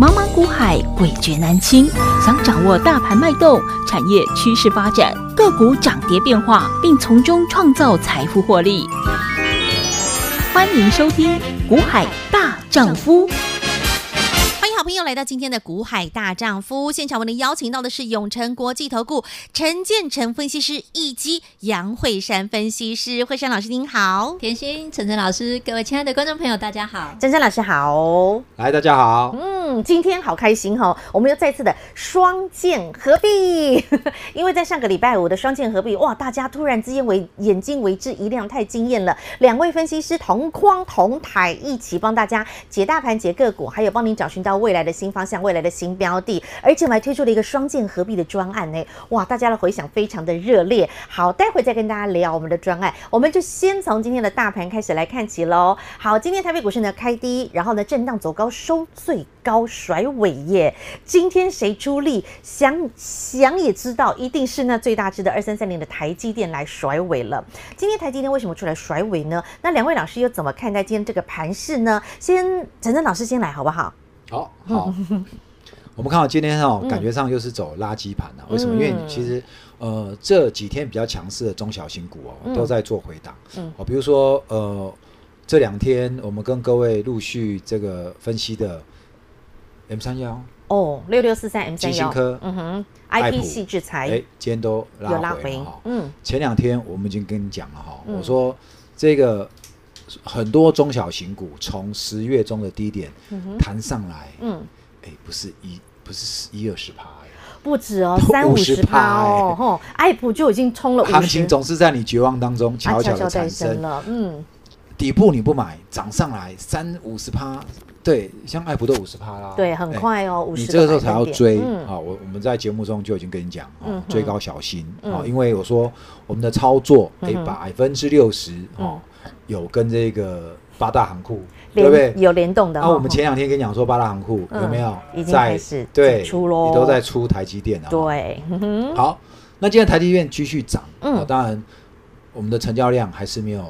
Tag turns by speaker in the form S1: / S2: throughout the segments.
S1: 茫茫股海，诡谲难清。想掌握大盘脉动、产业趋势发展、个股涨跌变化，并从中创造财富获利，欢迎收听《股海大丈夫》。
S2: 好朋友来到今天的股海大丈夫。现场，我们邀请到的是永诚国际投顾陈建成分析师以及杨慧山分析师。慧山老师您好，
S3: 甜心、陈晨老师，各位亲爱的观众朋友，大家好，
S4: 珍珍老师好，
S5: 来大家好，
S4: 嗯，今天好开心哦，我们又再次的双剑合璧，因为在上个礼拜五的双剑合璧，哇，大家突然之间为眼睛为之一亮，太惊艳了，两位分析师同框同台一起帮大家解大盘、解个股，还有帮您找寻到未来来的新方向，未来的新标的，而且我们还推出了一个双剑合璧的专案呢！哇，大家的回响非常的热烈。好，待会再跟大家聊我们的专案，我们就先从今天的大盘开始来看起喽。好，今天台北股市呢开低，然后呢震荡走高，收最高甩尾耶。今天谁出力？想想也知道，一定是那最大只的二三三零的台积电来甩尾了。今天台积电为什么出来甩尾呢？那两位老师又怎么看待今天这个盘势呢？先陈陈老师先来好不好？
S5: 好 好，我们看到今天哦，感觉上又是走垃圾盘了。为什么？因为其实呃这几天比较强势的中小型股哦，都在做回档。哦，比如说呃这两天我们跟各位陆续这个分析的 M 三幺。
S4: 哦，六六四三 M 三幺，
S5: 晶心科，
S4: 嗯哼，IP 系制裁，
S5: 哎，今天都拉回
S4: 有拉回。
S5: 哈。
S4: 嗯，
S5: 前两天我们已经跟你讲了哈，我说这个。很多中小型股从十月中的低点弹上来，嗯，哎，不是一，不是一二十趴，
S4: 不止哦，三五十趴哦，吼，爱普就已经冲了。
S5: 行情总是在你绝望当中悄悄的产生。了，嗯，底部你不买，涨上来三五十趴，对，像爱普都五十趴啦，
S4: 对，很快哦，五十
S5: 你这个时候才要追啊！我我们在节目中就已经跟你讲，追高小心啊，因为我说我们的操作可以百分之六十哦。有跟这个八大行库对不对？
S4: 有联动的。
S5: 那我们前两天跟你讲说八大行库有没有
S4: 已经开始
S5: 对
S4: 出喽？
S5: 你都在出台积电了。
S4: 对，
S5: 好，那今天台积电继续涨，嗯，当然我们的成交量还是没有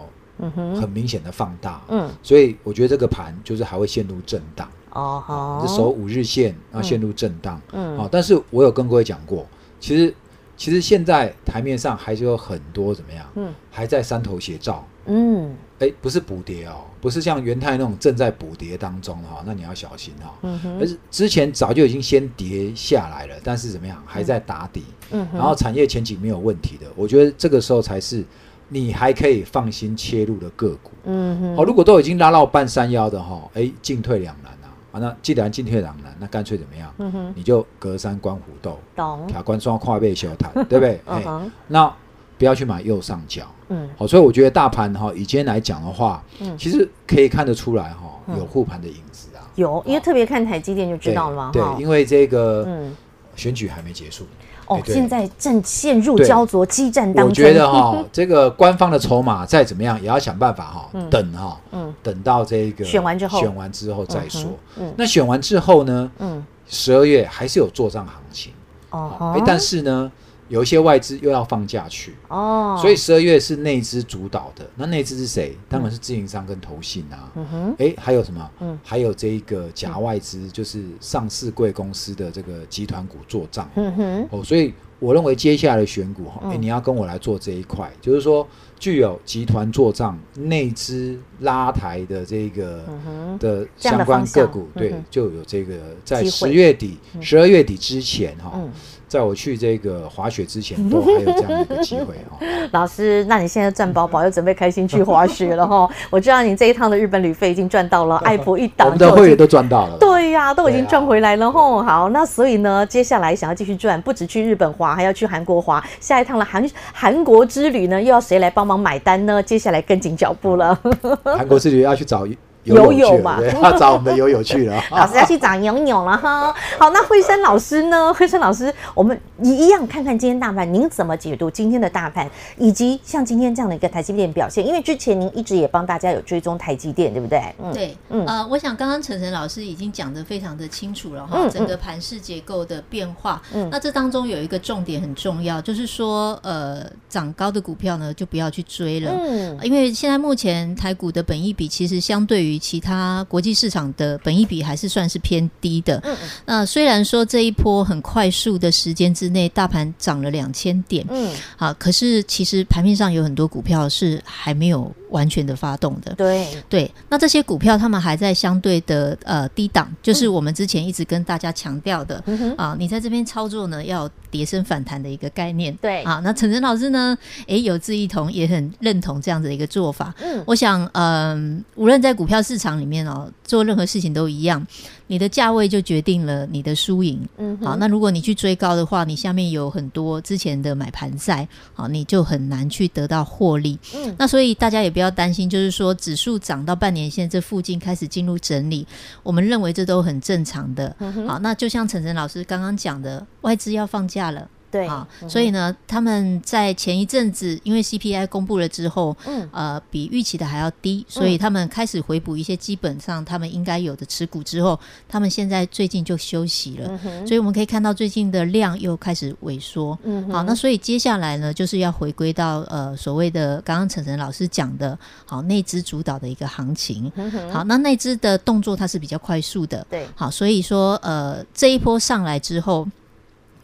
S5: 很明显的放大，嗯，所以我觉得这个盘就是还会陷入震荡。哦，好，这守五日线，然后陷入震荡，嗯，好，但是我有跟各位讲过，其实其实现在台面上还是有很多怎么样，嗯，还在山头斜照。嗯，哎、欸，不是补跌哦，不是像元泰那种正在补跌当中哈、哦，那你要小心哈、哦。嗯哼。而是之前早就已经先跌下来了，但是怎么样，还在打底。嗯哼。然后产业前景没有问题的，我觉得这个时候才是你还可以放心切入的个股。嗯哼。哦，如果都已经拉到半山腰的哈、哦，哎、欸，进退两难啊。啊，那既然进退两难，那干脆怎么样？嗯哼。你就隔山观虎斗。懂。卡关双跨背修台，对不对？嗯哼。欸、那。不要去买右上角，嗯，好，所以我觉得大盘哈，以今天来讲的话，嗯，其实可以看得出来哈，有护盘的影子啊，
S4: 有，因为特别看台积电就知道了嘛，
S5: 对，因为这个嗯，选举还没结束，
S4: 哦，现在正陷入焦灼激战当中，
S5: 我觉得哈，这个官方的筹码再怎么样，也要想办法哈，等哈，嗯，等到这个
S4: 选完之后，
S5: 选完之后再说，嗯，那选完之后呢，嗯，十二月还是有做账行情，哦，哎，但是呢。有一些外资又要放假去。哦，所以十二月是内资主导的。那内资是谁？当然是自营商跟投信啊。嗯哼，哎，还有什么？嗯，还有这一个假外资，就是上市贵公司的这个集团股做账。嗯哼，哦，所以我认为接下来的选股哈，哎，你要跟我来做这一块，就是说具有集团做账、内资拉抬的这个的相关个股，对，就有这个在十月底、十二月底之前哈。在我去这个滑雪之前，都还有这样的一个机会哦。
S4: 老师，那你现在赚饱饱，又准备开心去滑雪了哈？我知道你这一趟的日本旅费已经赚到了，爱普一档，
S5: 我们的会员都赚到了。
S4: 对呀、啊，都已经赚回来了吼。好，那所以呢，接下来想要继续赚，不止去日本滑，还要去韩国滑。下一趟的韩韩国之旅呢，又要谁来帮忙买单呢？接下来跟紧脚步了。
S5: 韩国之旅要去找。
S4: 友友嘛，
S5: 要找我们的友友去了。
S4: 老师要去找友友了哈。好，那慧生老师呢？慧生老师，我们你一样看看今天大盘，您怎么解读今天的大盘，以及像今天这样的一个台积电表现？因为之前您一直也帮大家有追踪台积电，对不对？
S3: 嗯，对，嗯，呃，我想刚刚晨晨老师已经讲得非常的清楚了哈，整个盘势结构的变化。嗯，那这当中有一个重点很重要，就是说，呃，涨高的股票呢，就不要去追了。嗯，因为现在目前台股的本益比其实相对于其他国际市场的本益比还是算是偏低的。嗯，那虽然说这一波很快速的时间之内大盘涨了两千点，嗯，好，可是其实盘面上有很多股票是还没有完全的发动的，
S4: 对。
S3: 对，那这些股票他们还在相对的呃低档，就是我们之前一直跟大家强调的，嗯、啊，你在这边操作呢要跌升反弹的一个概念，
S4: 对。
S3: 啊，那陈晨老师呢，诶有志一同，也很认同这样子的一个做法，嗯，我想，嗯、呃，无论在股票市场里面哦，做任何事情都一样。你的价位就决定了你的输赢。嗯，好，那如果你去追高的话，你下面有很多之前的买盘在，好，你就很难去得到获利。嗯，那所以大家也不要担心，就是说指数涨到半年线这附近开始进入整理，我们认为这都很正常的。嗯，好，那就像晨晨老师刚刚讲的，外资要放假了。
S4: 对
S3: 啊，所以呢，他们在前一阵子因为 CPI 公布了之后，嗯，呃，比预期的还要低，所以他们开始回补一些基本上他们应该有的持股之后，他们现在最近就休息了，嗯，所以我们可以看到最近的量又开始萎缩，嗯，好，那所以接下来呢，就是要回归到呃所谓的刚刚晨晨老师讲的，好，内资主导的一个行情，嗯，好，那内资的动作它是比较快速的，
S4: 对，
S3: 好，所以说呃这一波上来之后。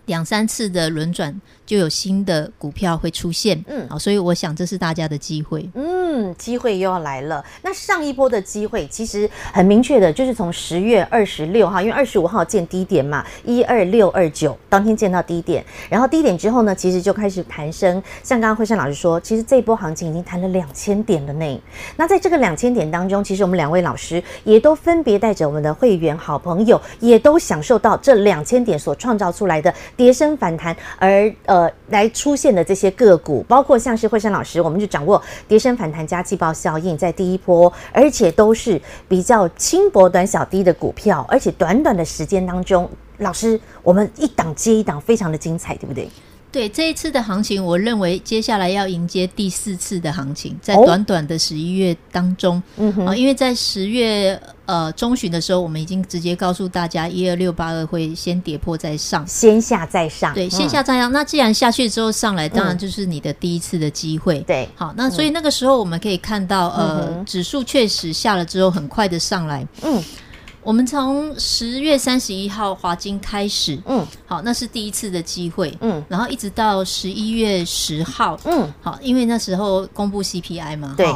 S3: 两三次的轮转，就有新的股票会出现，嗯，好，所以我想这是大家的机会，
S4: 嗯，机会又要来了。那上一波的机会其实很明确的，就是从十月二十六号，因为二十五号见低点嘛，一二六二九当天见到低点，然后低点之后呢，其实就开始弹升。像刚刚惠珊老师说，其实这一波行情已经弹了两千点了呢。那在这个两千点当中，其实我们两位老师也都分别带着我们的会员好朋友，也都享受到这两千点所创造出来的跌升反弹，而呃，呃来出现的这些个股，包括像是惠山老师，我们就掌握跌升反弹加季报效应，在第一波，而且都是比较轻薄短小低的股票，而且短短的时间当中，老师我们一档接一档，非常的精彩，对不对？
S3: 对，这一次的行情，我认为接下来要迎接第四次的行情，在短短的十一月当中，嗯哼，啊，因为在十月呃中旬的时候，我们已经直接告诉大家，一二六八二会先跌破再上，
S4: 先下再上，
S3: 对，先下再上。那既然下去之后上来，当然就是你的第一次的机会，
S4: 对，
S3: 好，那所以那个时候我们可以看到，呃，指数确实下了之后很快的上来，嗯。我们从十月三十一号华金开始，嗯，好，那是第一次的机会，嗯，然后一直到十一月十号，嗯，好，因为那时候公布 CPI 嘛，
S4: 对。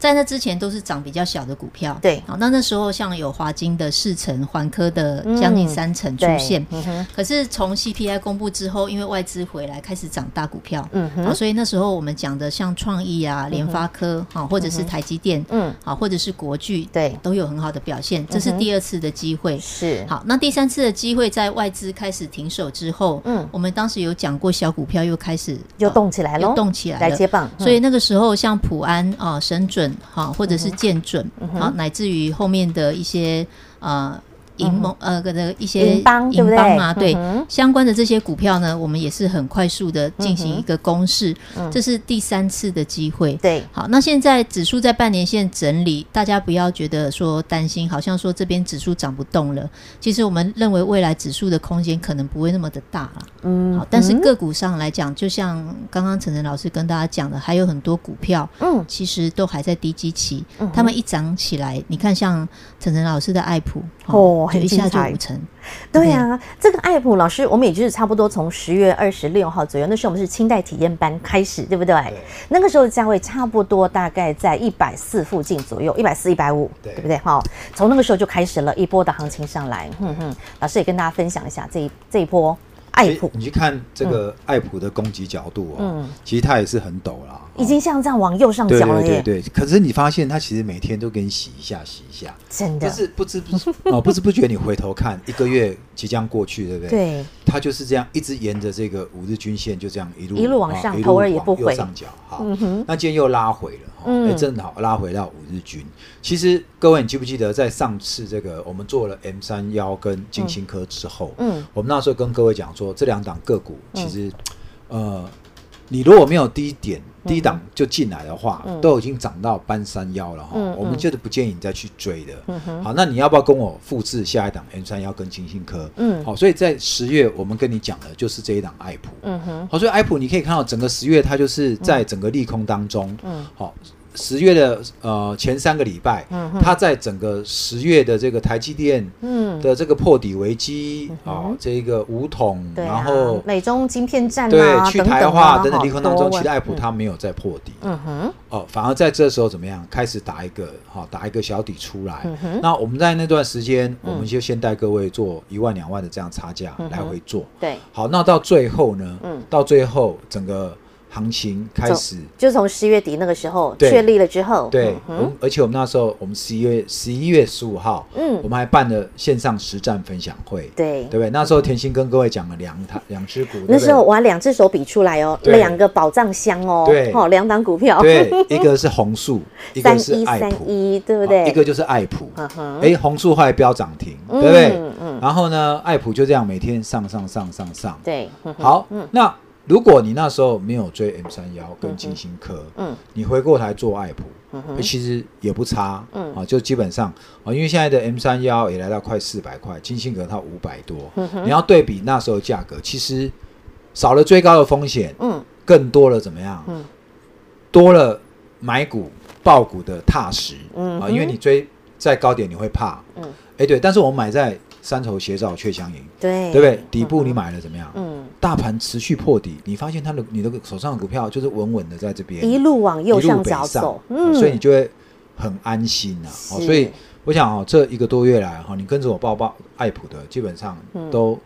S3: 在那之前都是涨比较小的股票，
S4: 对，
S3: 好，那那时候像有华金的四成，环科的将近三成出现，可是从 CPI 公布之后，因为外资回来开始涨大股票，嗯哼，所以那时候我们讲的像创意啊、联发科，好，或者是台积电，嗯，好，或者是国巨，对，都有很好的表现，这是第二次的机会，是。好，那第三次的机会在外资开始停手之后，嗯，我们当时有讲过小股票又开始
S4: 又动起来了，
S3: 又动起来了，
S4: 来接棒，
S3: 所以那个时候像普安啊、神准。好，或者是见准，好，乃至于后面的一些呃。银盟呃，的一些
S4: 银邦对不对？
S3: 对，相关的这些股票呢，我们也是很快速的进行一个攻势，这是第三次的机会。
S4: 对，
S3: 好，那现在指数在半年线整理，大家不要觉得说担心，好像说这边指数涨不动了。其实我们认为未来指数的空间可能不会那么的大了。嗯，好，但是个股上来讲，就像刚刚陈晨老师跟大家讲的，还有很多股票，嗯，其实都还在低基期，他们一涨起来，你看像陈晨老师的爱普哦。就一下就五成，
S4: 对呀、啊，这个爱普老师，我们也就是差不多从十月二十六号左右，那时候我们是清代体验班开始，对不对？对，那个时候的价位差不多大概在一百四附近左右，一百四、一百五，对。不对？好，从那个时候就开始了一波的行情上来。哼哼，老师也跟大家分享一下这一这一波。爱普，
S5: 你去看这个爱普的攻击角度哦，嗯，其实它也是很陡啦，
S4: 已经像这样往右上角了耶。
S5: 对对对，可是你发现它其实每天都给你洗一下，洗一下，
S4: 真的，
S5: 就是不知不知哦，不知不觉你回头看，一个月即将过去，对不对？对，它就是这样一直沿着这个五日均线就这样一路
S4: 一路往上，头儿也不回
S5: 上角。好，那今天又拉回了，哎，正好拉回到五日均。其实各位，你记不记得在上次这个我们做了 M 三幺跟金星科之后，嗯，我们那时候跟各位讲说，这两档个股其实，呃，你如果没有低点低档就进来的话，都已经涨到半山腰了哈，我们就是不建议你再去追的。好，那你要不要跟我复制下一档 N 三幺跟金星科？嗯，好，所以在十月我们跟你讲的就是这一档爱普。嗯哼，好，所以爱普你可以看到整个十月它就是在整个利空当中。嗯，好。十月的呃前三个礼拜，嗯、哼。它在整个十月的这个台积电的这个破底危机啊，这个五统，啊、然后
S4: 美中晶片战、啊、
S5: 对去台化等等利空当中，其实爱普它没有再破底，嗯哼，哦，反而在这时候怎么样开始打一个哈打一个小底出来，嗯、哼。那我们在那段时间，我们就先带各位做一万两万的这样差价来回做，对，好，那到最后呢，嗯，到最后整个。行情开始，
S4: 就从十月底那个时候确立了之后，
S5: 对，而且我们那时候，我们十一月十一月十五号，嗯，我们还办了线上实战分享会，对，对不对？那时候甜心跟各位讲了两台两只股，
S4: 那时候我还两只手比出来哦，两个宝藏箱哦，对，好，两档股票，
S5: 对，一个是弘塑，一个是爱普，
S4: 对不对？
S5: 一个就是爱普，哎，红树后来飙涨停，对不对？嗯，然后呢，爱普就这样每天上上上上上，对，好，那。如果你那时候没有追 M 三幺跟金星科，嗯，你回过头做爱普，嗯哼，其实也不差，嗯。啊，就基本上啊，因为现在的 M 三幺也来到快四百块，金星科它五百多，嗯哼，你要对比那时候价格，其实少了追高的风险，嗯，更多了怎么样？嗯，多了买股爆股的踏实，嗯啊，因为你追在高点你会怕，嗯，哎对，但是我们买在。三头斜照却相迎，对，对不对？底部你买了怎么样？嗯，大盘持续破底，你发现它的你的手上的股票就是稳稳的在这边，
S4: 一路往右上角走，
S5: 嗯，所以你就会很安心呐。哦，所以我想哦，这一个多月来哈，你跟着我报报爱普的，基本上都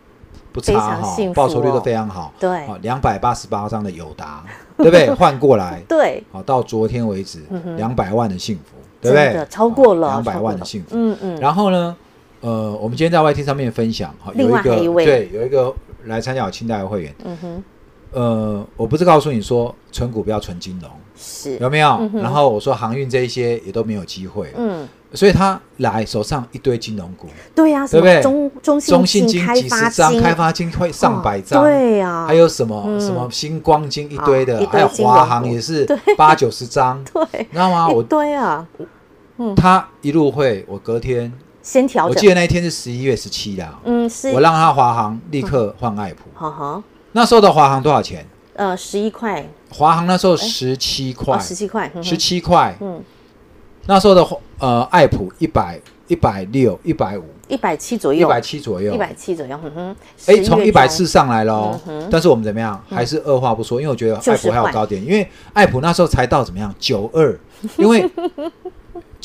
S5: 不差哈，报酬率都非常好。对，两百八十八张的友达，对不对？换过来，对，好，到昨天为止，两百万的幸福，对不对？
S4: 超过了
S5: 两百万的幸福，嗯嗯。然后呢？呃，我们今天在 YT 上面分享哈，有一个对，有一个来参加我清代的会员，嗯哼，呃，我不是告诉你说纯股不要纯金融，是有没有？嗯、然后我说航运这一些也都没有机会，嗯，所以他来手上一堆金融股，
S4: 对呀、啊，对不对？中中信金几十张，
S5: 开发金会上百张，哦、对呀、啊，还有什么、嗯、什么星光金一堆的，还有华航也是八九十张，对，你知道吗？我
S4: 对啊，
S5: 嗯，他一路会，我隔天。
S4: 先调整。
S5: 我记得那一天是十一月十七的。嗯，是。我让他华航立刻换爱普。好好。那时候的华航多少钱？
S4: 呃，十一块。
S5: 华航那时候十七块。
S4: 十七块。
S5: 十七块。嗯。那时候的呃爱普一百一百六一百五。
S4: 一百七左右。
S5: 一百七左右。
S4: 一百七左右。嗯哼。
S5: 哎，从一百四上来了。但是我们怎么样？还是二话不说，因为我觉得爱普还有高点，因为爱普那时候才到怎么样？九二。因为。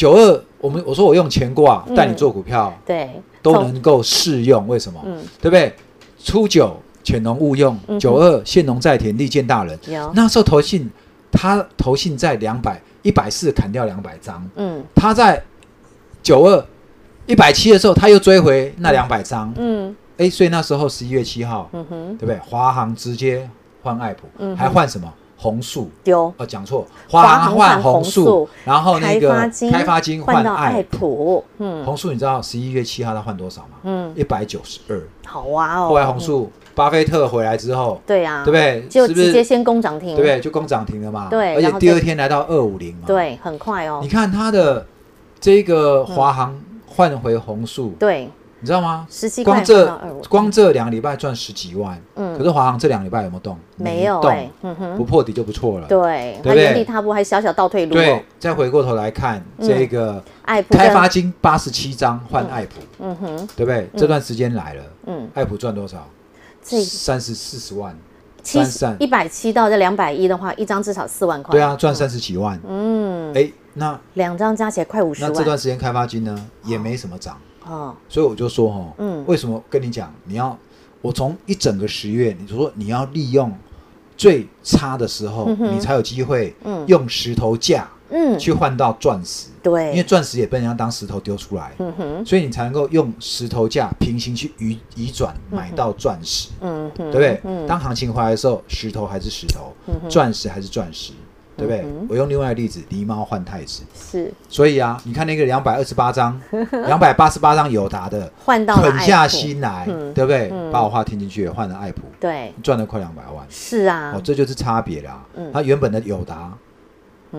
S5: 九二，我们我说我用乾卦带你做股票，对，都能够适用。为什么？嗯，对不对？初九，潜龙勿用；九二，现农在田，利见大人。那时候投信，他投信在两百一百四砍掉两百张，嗯，他在九二一百七的时候，他又追回那两百张，嗯，哎，所以那时候十一月七号，嗯哼，对不对？华航直接换爱普，还换什么？弘塑丢哦，讲错，华航换红树，然后那个开发金换爱普，嗯，红树你知道十一月七号他换多少吗？嗯，一百九十二，
S4: 好哇哦。
S5: 后来红树，巴菲特回来之后，
S4: 对呀，
S5: 对不对？
S4: 就直接先攻涨停，对
S5: 不对？就攻涨停了嘛，对，而且第二天来到二五零嘛，
S4: 对，很快哦。
S5: 你看它的这个华航换回红树，对。你知道吗？十七块，光这光这两个礼拜赚十几万。嗯，可是华航这两个礼拜有没有动？没有动，不破底就不错了。对，它原地踏步，还小小倒退路。对，再回过头来看这个爱普开发金八十七张换爱普，嗯哼，对不对？这段时间来了，嗯，爱普赚多少？三十四十万，
S4: 七一百七到这两百一的话，一张至少四万块。
S5: 对啊，赚三十几万。嗯，哎，那
S4: 两张加起来快五十万。
S5: 那这段时间开发金呢，也没什么涨。哦，所以我就说哈，嗯，为什么跟你讲，你要我从一整个十月，你说你要利用最差的时候，你才有机会，用石头价，嗯，去换到钻石，对，因为钻石也被人家当石头丢出来，嗯哼，所以你才能够用石头价平行去移移转买到钻石，嗯，对不对？当行情回来的时候，石头还是石头，钻石还是钻石，对不对？我用另外一个例子，狸猫换太子。
S4: 是。
S5: 所以啊，你看那个两百二十八张、两百八十八张友达的，
S4: 换到
S5: 狠下心来，对不对？把我话听进去，换了爱普，
S4: 对，
S5: 赚了快两百万。
S4: 是啊，
S5: 哦，这就是差别啦。它原本的友达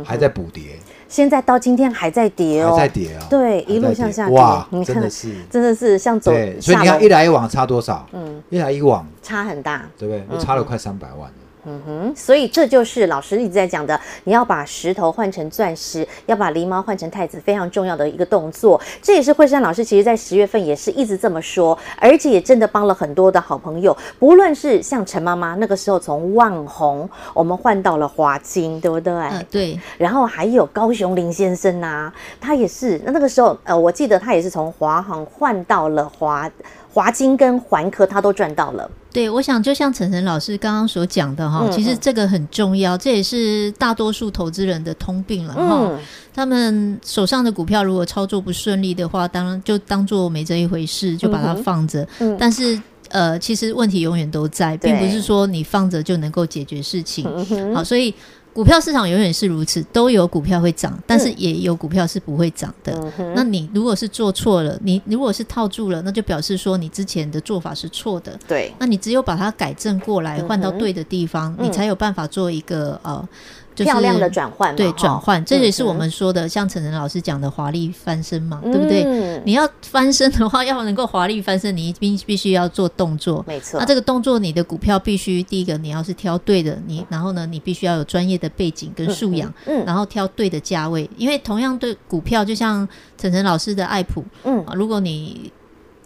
S5: 还在补跌，
S4: 现在到今天还在跌哦，
S5: 还在跌啊。
S4: 对，一路向下跌。
S5: 哇，真的是，
S4: 真的是像走。
S5: 所以你看，一来一往差多少？嗯，一来一往
S4: 差很大，
S5: 对不对？差了快三百万。
S4: 嗯哼，所以这就是老师一直在讲的，你要把石头换成钻石，要把狸猫换成太子，非常重要的一个动作。这也是惠山老师其实在十月份也是一直这么说，而且也真的帮了很多的好朋友，不论是像陈妈妈那个时候从万红我们换到了华金，对不对？
S3: 嗯，对。
S4: 然后还有高雄林先生呐、啊，他也是那那个时候呃，我记得他也是从华航换到了华华金跟环科，他都赚到了。
S3: 对，我想就像晨晨老师刚刚所讲的哈，其实这个很重要，这也是大多数投资人的通病了哈。他们手上的股票如果操作不顺利的话，当然就当做没这一回事，就把它放着。但是呃，其实问题永远都在，并不是说你放着就能够解决事情。好，所以。股票市场永远是如此，都有股票会涨，但是也有股票是不会涨的。嗯、那你如果是做错了，你如果是套住了，那就表示说你之前的做法是错的。
S4: 对，
S3: 那你只有把它改正过来，换到对的地方，嗯、你才有办法做一个呃。
S4: 漂亮的转换，
S3: 对转换，这也是我们说的，像陈晨老师讲的华丽翻身嘛，对不对？你要翻身的话，要能够华丽翻身，你必必须要做动作，
S4: 没错。
S3: 那这个动作，你的股票必须第一个，你要是挑对的，你然后呢，你必须要有专业的背景跟素养，嗯，然后挑对的价位，因为同样对股票，就像陈晨老师的爱普，嗯，如果你。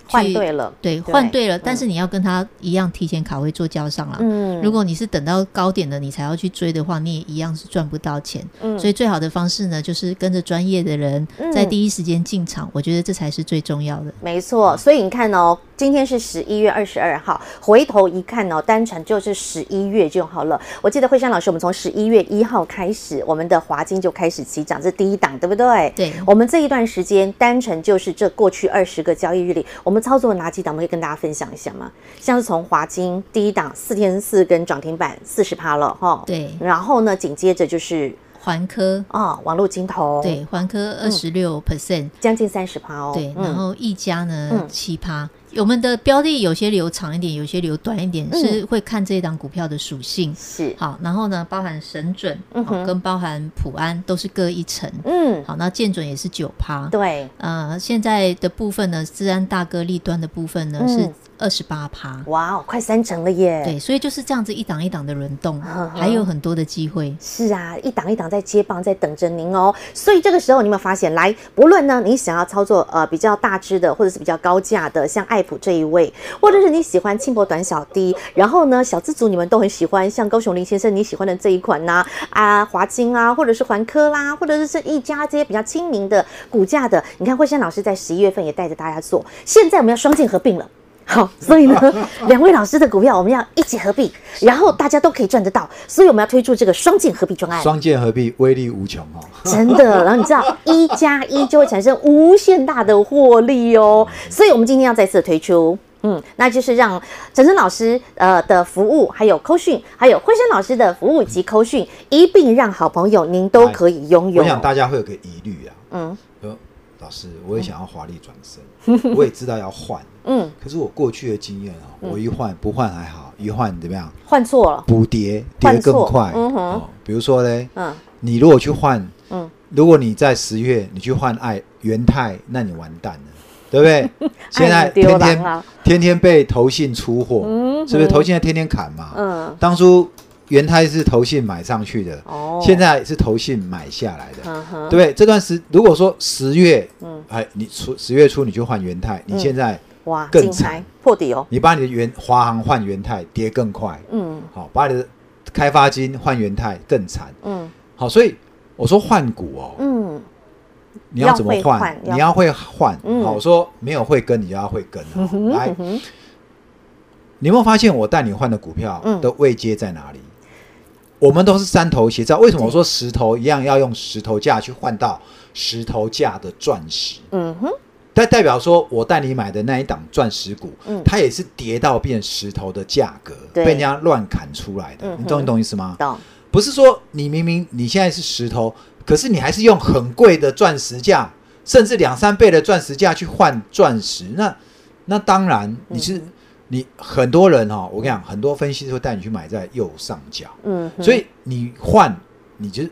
S4: 换对了，
S3: 对，换对了，但是你要跟他一样提前卡位做交上了。嗯，如果你是等到高点的你才要去追的话，你也一样是赚不到钱。嗯，所以最好的方式呢，就是跟着专业的人在第一时间进场，我觉得这才是最重要的。
S4: 没错，所以你看哦，今天是十一月二十二号，回头一看哦，单纯就是十一月就好了。我记得惠珊老师，我们从十一月一号开始，我们的华金就开始起涨，这是第一档，对不对？
S3: 对，
S4: 我们这一段时间单纯就是这过去二十个交易日里，我们。操作哪几档？我们可以跟大家分享一下吗？像是从华金第一档四天四根涨停板四十趴了哈，
S3: 对。
S4: 然后呢，紧接着就是
S3: 环科
S4: 啊，网络金投，
S3: 对，环科二十六 percent，
S4: 将近三十趴哦。
S3: 对，然后一家呢七趴。我们的标的有些留长一点，有些留短一点，是会看这一档股票的属性。
S4: 是
S3: 好，然后呢，包含神准，跟包含普安都是各一成。嗯，好，那建准也是九趴。
S4: 对，
S3: 呃，现在的部分呢，治安大哥立端的部分呢是。二十八趴，
S4: 哇哦，快三成了耶！
S3: 对，所以就是这样子一档一档的轮动，呵呵还有很多的机会。
S4: 是啊，一档一档在接棒，在等着您哦。所以这个时候，你有没有发现？来，不论呢，你想要操作呃比较大支的，或者是比较高价的，像爱这一位，或者是你喜欢轻薄短小低，然后呢，小资族你们都很喜欢，像高雄林先生你喜欢的这一款呐啊，华金啊，或者是环科啦，或者是是一家这些比较亲民的股价的，你看慧珊老师在十一月份也带着大家做，现在我们要双剑合并了。好，所以呢，两位老师的股票我们要一起合并，然后大家都可以赚得到，所以我们要推出这个双剑合璧专案。
S5: 双剑合璧威力无穷哦，
S4: 真的。然后你知道一加一就会产生无限大的获利哦，所以我们今天要再次推出，嗯，那就是让晨晨老师呃的服务，还有扣讯，还有辉生老师的服务以及扣讯一并让好朋友您都可以拥有。
S5: 我想大家会有个疑虑啊，嗯，老师，我也想要华丽转身，我也知道要换。嗯，可是我过去的经验啊，我一换不换还好，一换怎么样？换错了，补跌跌得更快。嗯哼，比如说呢，嗯，你如果去换，嗯，如果你在十月你去换爱元泰，那你完蛋了，对不对？现在天天天天被投信出货，是不是？投信在天天砍嘛。嗯，当初元泰是投信买上去的，哦，现在是投信买下来的，对不对？这段时如果说十月，嗯，哎，你初十月初你去换元泰，你现在。
S4: 哇，更惨破底哦！
S5: 你把你的元华航换元泰跌更快，嗯，好，把你的开发金换元泰更惨，嗯，好，所以我说换股哦，嗯，你要怎么换？你要会换，好，我说没有会跟，你就要会跟。来，你有没有发现我带你换的股票的位阶在哪里？我们都是三头斜照，为什么我说石头一样要用石头架去换到石头架的钻石？嗯哼。代代表说，我带你买的那一档钻石股，嗯，它也是跌到变石头的价格，被人家乱砍出来的。你懂你懂意思吗？懂。不是说你明明你现在是石头，可是你还是用很贵的钻石价，甚至两三倍的钻石价去换钻石，那那当然你是、嗯、你很多人哈、哦，我跟你讲，很多分析师会带你去买在右上角，嗯，所以你换你就跑。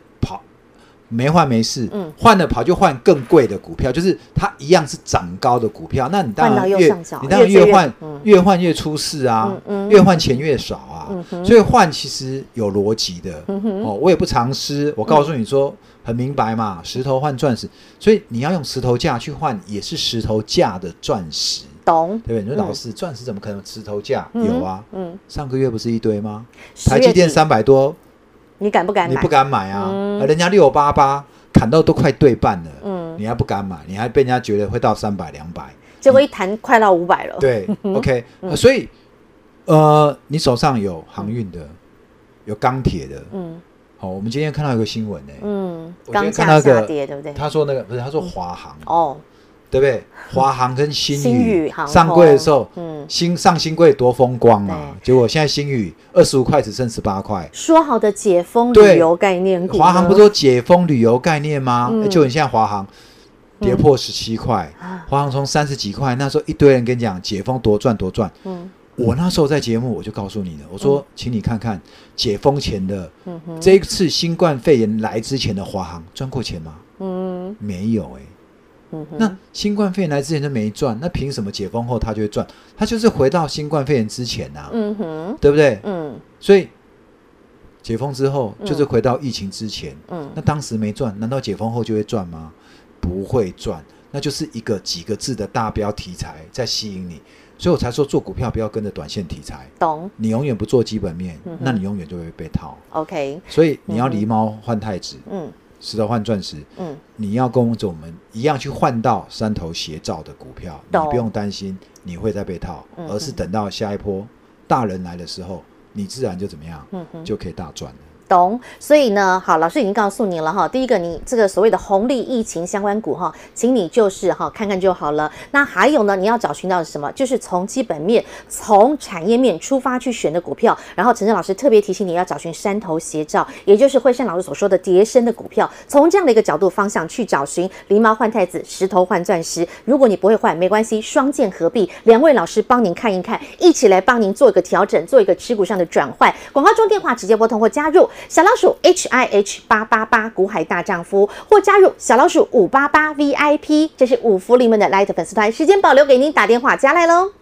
S5: 没换没事，嗯，换了跑就换更贵的股票，就是它一样是涨高的股票，那你当然越你当然越换越换越出事啊，嗯嗯，越换钱越少啊，所以换其实有逻辑的，哦，我也不藏私，我告诉你说很明白嘛，石头换钻石，所以你要用石头价去换，也是石头价的钻石，
S4: 懂？
S5: 对不对？你说老师，钻石怎么可能石头价？有啊，嗯，上个月不是一堆吗？台积电三百多。
S4: 你敢不敢买？
S5: 你不敢买啊！嗯、人家六八八砍到都快对半了，嗯，你还不敢买，你还被人家觉得会到三百两百，
S4: 结果一谈快到五百了。
S5: 对，OK，、所以呃，你手上有航运的，有钢铁的，嗯，好，我们今天看到一个新闻呢、欸，嗯，
S4: 钢价下跌，对不对？
S5: 他说那个不是，他说华航、嗯、
S4: 哦。
S5: 对不对？华航跟新宇上柜的时候，嗯，新上新柜多风光啊！结果现在新宇二十五块只剩十八块。
S4: 说好的解封旅游概念股，
S5: 华航不是说解封旅游概念吗？就你现在华航跌破十七块，华航从三十几块，那时候一堆人跟你讲解封多赚多赚。嗯，我那时候在节目我就告诉你了，我说，请你看看解封前的，这一次新冠肺炎来之前的华航赚过钱吗？嗯，没有哎。那新冠肺炎来之前就没赚，那凭什么解封后他就会赚？他就是回到新冠肺炎之前呐、啊，嗯哼，对不对？嗯，所以解封之后就是回到疫情之前，嗯，那当时没赚，难道解封后就会赚吗？不会赚，那就是一个几个字的大标题材在吸引你，所以我才说做股票不要跟着短线题材，懂？你永远不做基本面，那你永远就会被套。OK，所以你要狸猫换太子，嗯。石头换钻石，嗯，你要跟着我们一样去换到山头斜照的股票，你不用担心你会再被套，而是等到下一波大人来的时候，你自然就怎么样，就可以大赚了。
S4: 懂，所以呢，好，老师已经告诉你了哈。第一个，你这个所谓的红利疫情相关股哈，请你就是哈看看就好了。那还有呢，你要找寻到什么？就是从基本面、从产业面出发去选的股票。然后陈正老师特别提醒你要找寻山头斜照，也就是惠珊老师所说的跌深的股票。从这样的一个角度方向去找寻狸猫换太子，石头换钻石。如果你不会换，没关系，双剑合璧，两位老师帮您看一看，一起来帮您做一个调整，做一个持股上的转换。广告中电话直接拨通或加入。小老鼠 H I H 八八八古海大丈夫，或加入小老鼠五八八 V I P，这是五福临门的 Light 粉丝团，时间保留给您打电话加来喽。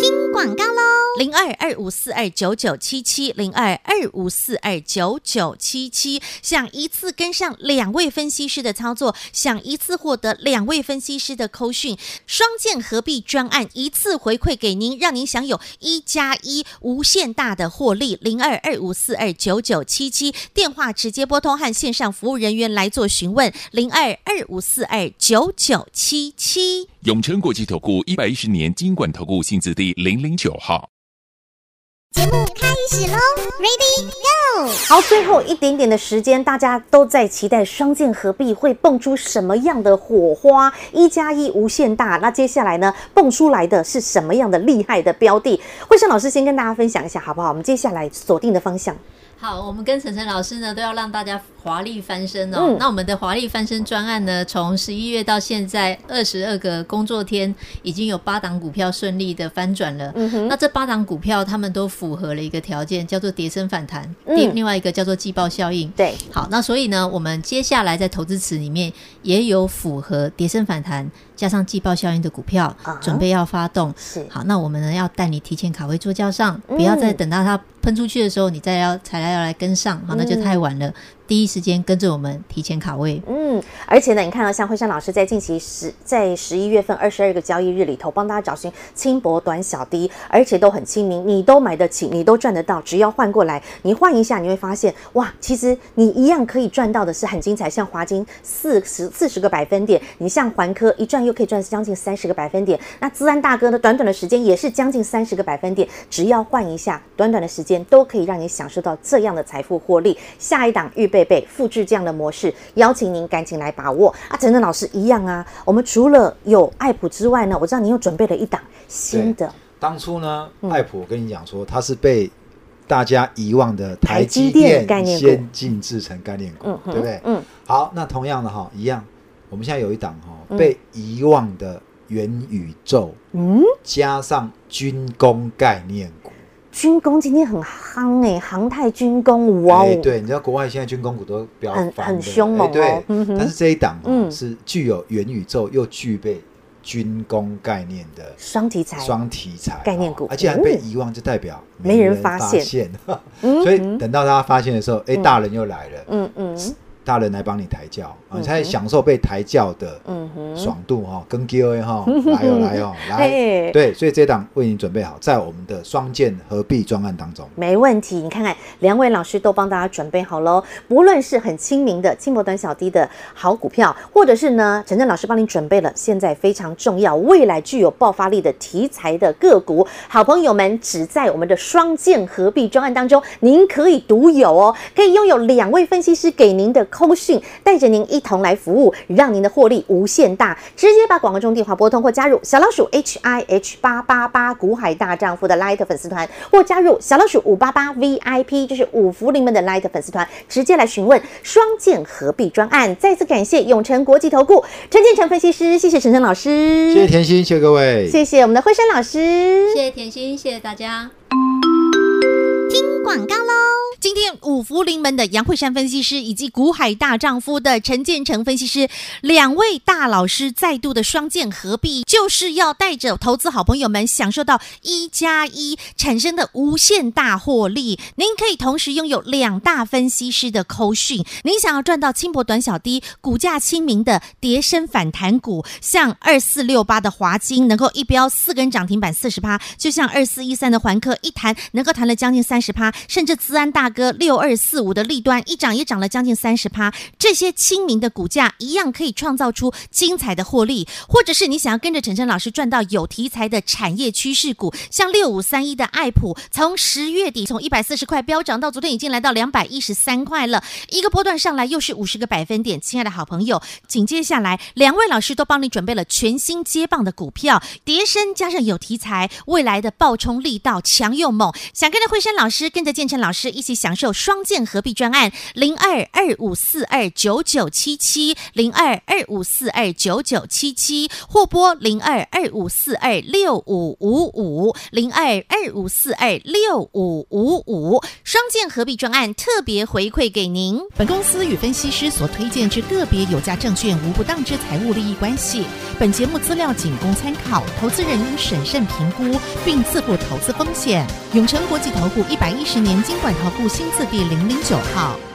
S4: 听广告喽。
S2: 零二二五四二九九七七零二二五四二九九七七，想一次跟上两位分析师的操作，想一次获得两位分析师的扣讯，双剑合璧专案一次回馈给您，让您享有一加一无限大的获利。零二二五四二九九七七，电话直接拨通和线上服务人员来做询问。零二二五四二九九七七，
S6: 永诚国际投顾一百一十年金管投顾新字第零零九号。
S4: 节目开始喽，Ready Go！好，最后一点点的时间，大家都在期待双剑合璧会蹦出什么样的火花，一加一无限大。那接下来呢，蹦出来的是什么样的厉害的标的？惠生老师先跟大家分享一下，好不好？我们接下来锁定的方向。
S3: 好，我们跟晨晨老师呢都要让大家华丽翻身哦。嗯、那我们的华丽翻身专案呢，从十一月到现在二十二个工作天，已经有八档股票顺利的翻转了。嗯。那这八档股票，他们都符合了一个条件，叫做跌升反弹。嗯。另外一个叫做季报效应。对。好，那所以呢，我们接下来在投资池里面也有符合跌升反弹加上季报效应的股票，准备要发动。是。好，那我们呢要带你提前卡位做轿上，不要再等到它喷出去的时候，你再要才来要来跟上，好，那就太晚了。第一时间跟着我们提前卡位，
S4: 嗯，而且呢，你看到像慧珊老师在近期十在十一月份二十二个交易日里头，帮大家找寻轻薄短小低，而且都很亲民，你都买得起，你都赚得到，只要换过来，你换一下，你会发现哇，其实你一样可以赚到的是很精彩，像华金四十四十个百分点，你像环科一赚又可以赚将近三十个百分点，那资安大哥呢，短短的时间也是将近三十个百分点，只要换一下，短短的时间都可以让你享受到这样的财富获利。下一档预备。贝贝复制这样的模式，邀请您赶紧来把握啊！陈正老师一样啊，我们除了有爱普之外呢，我知道您又准备了一档新的。
S5: 当初呢，爱普我跟你讲说，它是被大家遗忘的台积电概念先进制成概念股，对不对？嗯。好，那同样的哈，一样，我们现在有一档哈被遗忘的元宇宙，嗯，加上军工概念股。
S7: 军工今天很夯哎，航太军工哇哦！
S5: 对，你知道国外现在军工股都比较
S7: 很很凶猛哦。
S5: 对，但是这一档嗯是具有元宇宙又具备。军工概念的
S7: 双题材，
S5: 双题材
S7: 概念股，
S5: 而既然被遗忘，就代表
S7: 没人发现。
S5: 所以等到大家发现的时候，哎，大人又来了。嗯嗯。大人来帮你抬轿，你才享受被抬轿的爽度哈，跟 GOA 哈，来哦来哦 来，对，所以这档为你准备好，在我们的双剑合璧专案当中，
S7: 没问题。你看看，两位老师都帮大家准备好喽，不论是很亲民的、轻薄短小低的好股票，或者是呢，陈正老师帮您准备了现在非常重要、未来具有爆发力的题材的个股，好朋友们只在我们的双剑合璧专案当中，您可以独有哦，可以拥有两位分析师给您的。扣讯带着您一同来服务，让您的获利无限大。直接把广告中电话拨通，或加入小老鼠 H I H 八八八股海大丈夫的 Light 粉丝团，或加入小老鼠五八八 V I P，就是五福临门的 Light 粉丝团，直接来询问双剑合璧专案。再次感谢永诚国际投顾陈建成分析师，谢谢陈诚老师，
S5: 谢谢甜心，谢谢各位，
S7: 谢谢我们的惠珊老师，
S3: 谢谢甜心，谢谢大家。
S4: 听广告喽。今天五福临门的杨慧珊分析师以及股海大丈夫的陈建成分析师两位大老师再度的双剑合璧，就是要带着投资好朋友们享受到一加一产生的无限大获利。您可以同时拥有两大分析师的扣讯，您想要赚到轻薄短小低、股价亲民的跌深反弹股，像二四六八的华金能够一飙四根涨停板四十趴，就像二四一三的环科一弹能够弹了将近三十趴，甚至资安大。哥六二四五的利端一涨也涨了将近三十趴，这些亲民的股价一样可以创造出精彩的获利，或者是你想要跟着陈晨老师赚到有题材的产业趋势股，像六五三一的爱普，从十月底从一百四十块飙涨到昨天已经来到两百一十三块了，一个波段上来又是五十个百分点。亲爱的好朋友，紧接下来两位老师都帮你准备了全新接棒的股票，叠升加上有题材，未来的爆冲力道强又猛，想跟着惠珊老师跟着建成老师一起。享受双剑合璧专案零二二五四二九九七七零二二五四二九九七七或拨零二二五四二六五五五零二二五四二六五五五双剑合璧专案特别回馈给您。本公司与分析师所推荐之个别有价证券无不当之财务利益关系。本节目资料仅供参考，投资人应审慎评估并自负投资风险。永诚国际投顾一百一十年金管投顾。新字第零零九号。